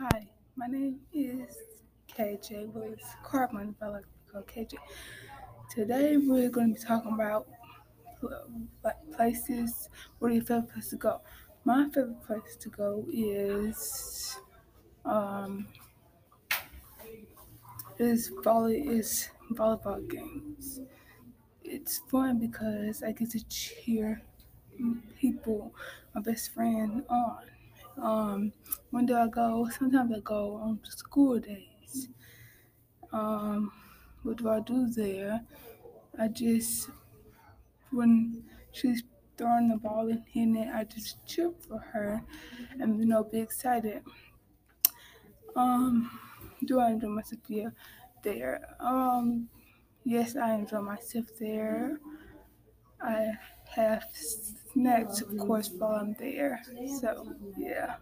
Hi, my name is KJ Willis Carbon, call KJ. Today we're going to be talking about places. What are your favorite places to go? My favorite place to go is um is volley is volleyball games. It's fun because I get to cheer people, my best friend on. Um, when do I go? Sometimes I go on school days. Um, what do I do there? I just when she's throwing the ball and hitting it, I just cheer for her and you know be excited. Um, do I enjoy myself there? Um, yes, I enjoy myself there. I have snacks, of course, while I'm there. So yeah.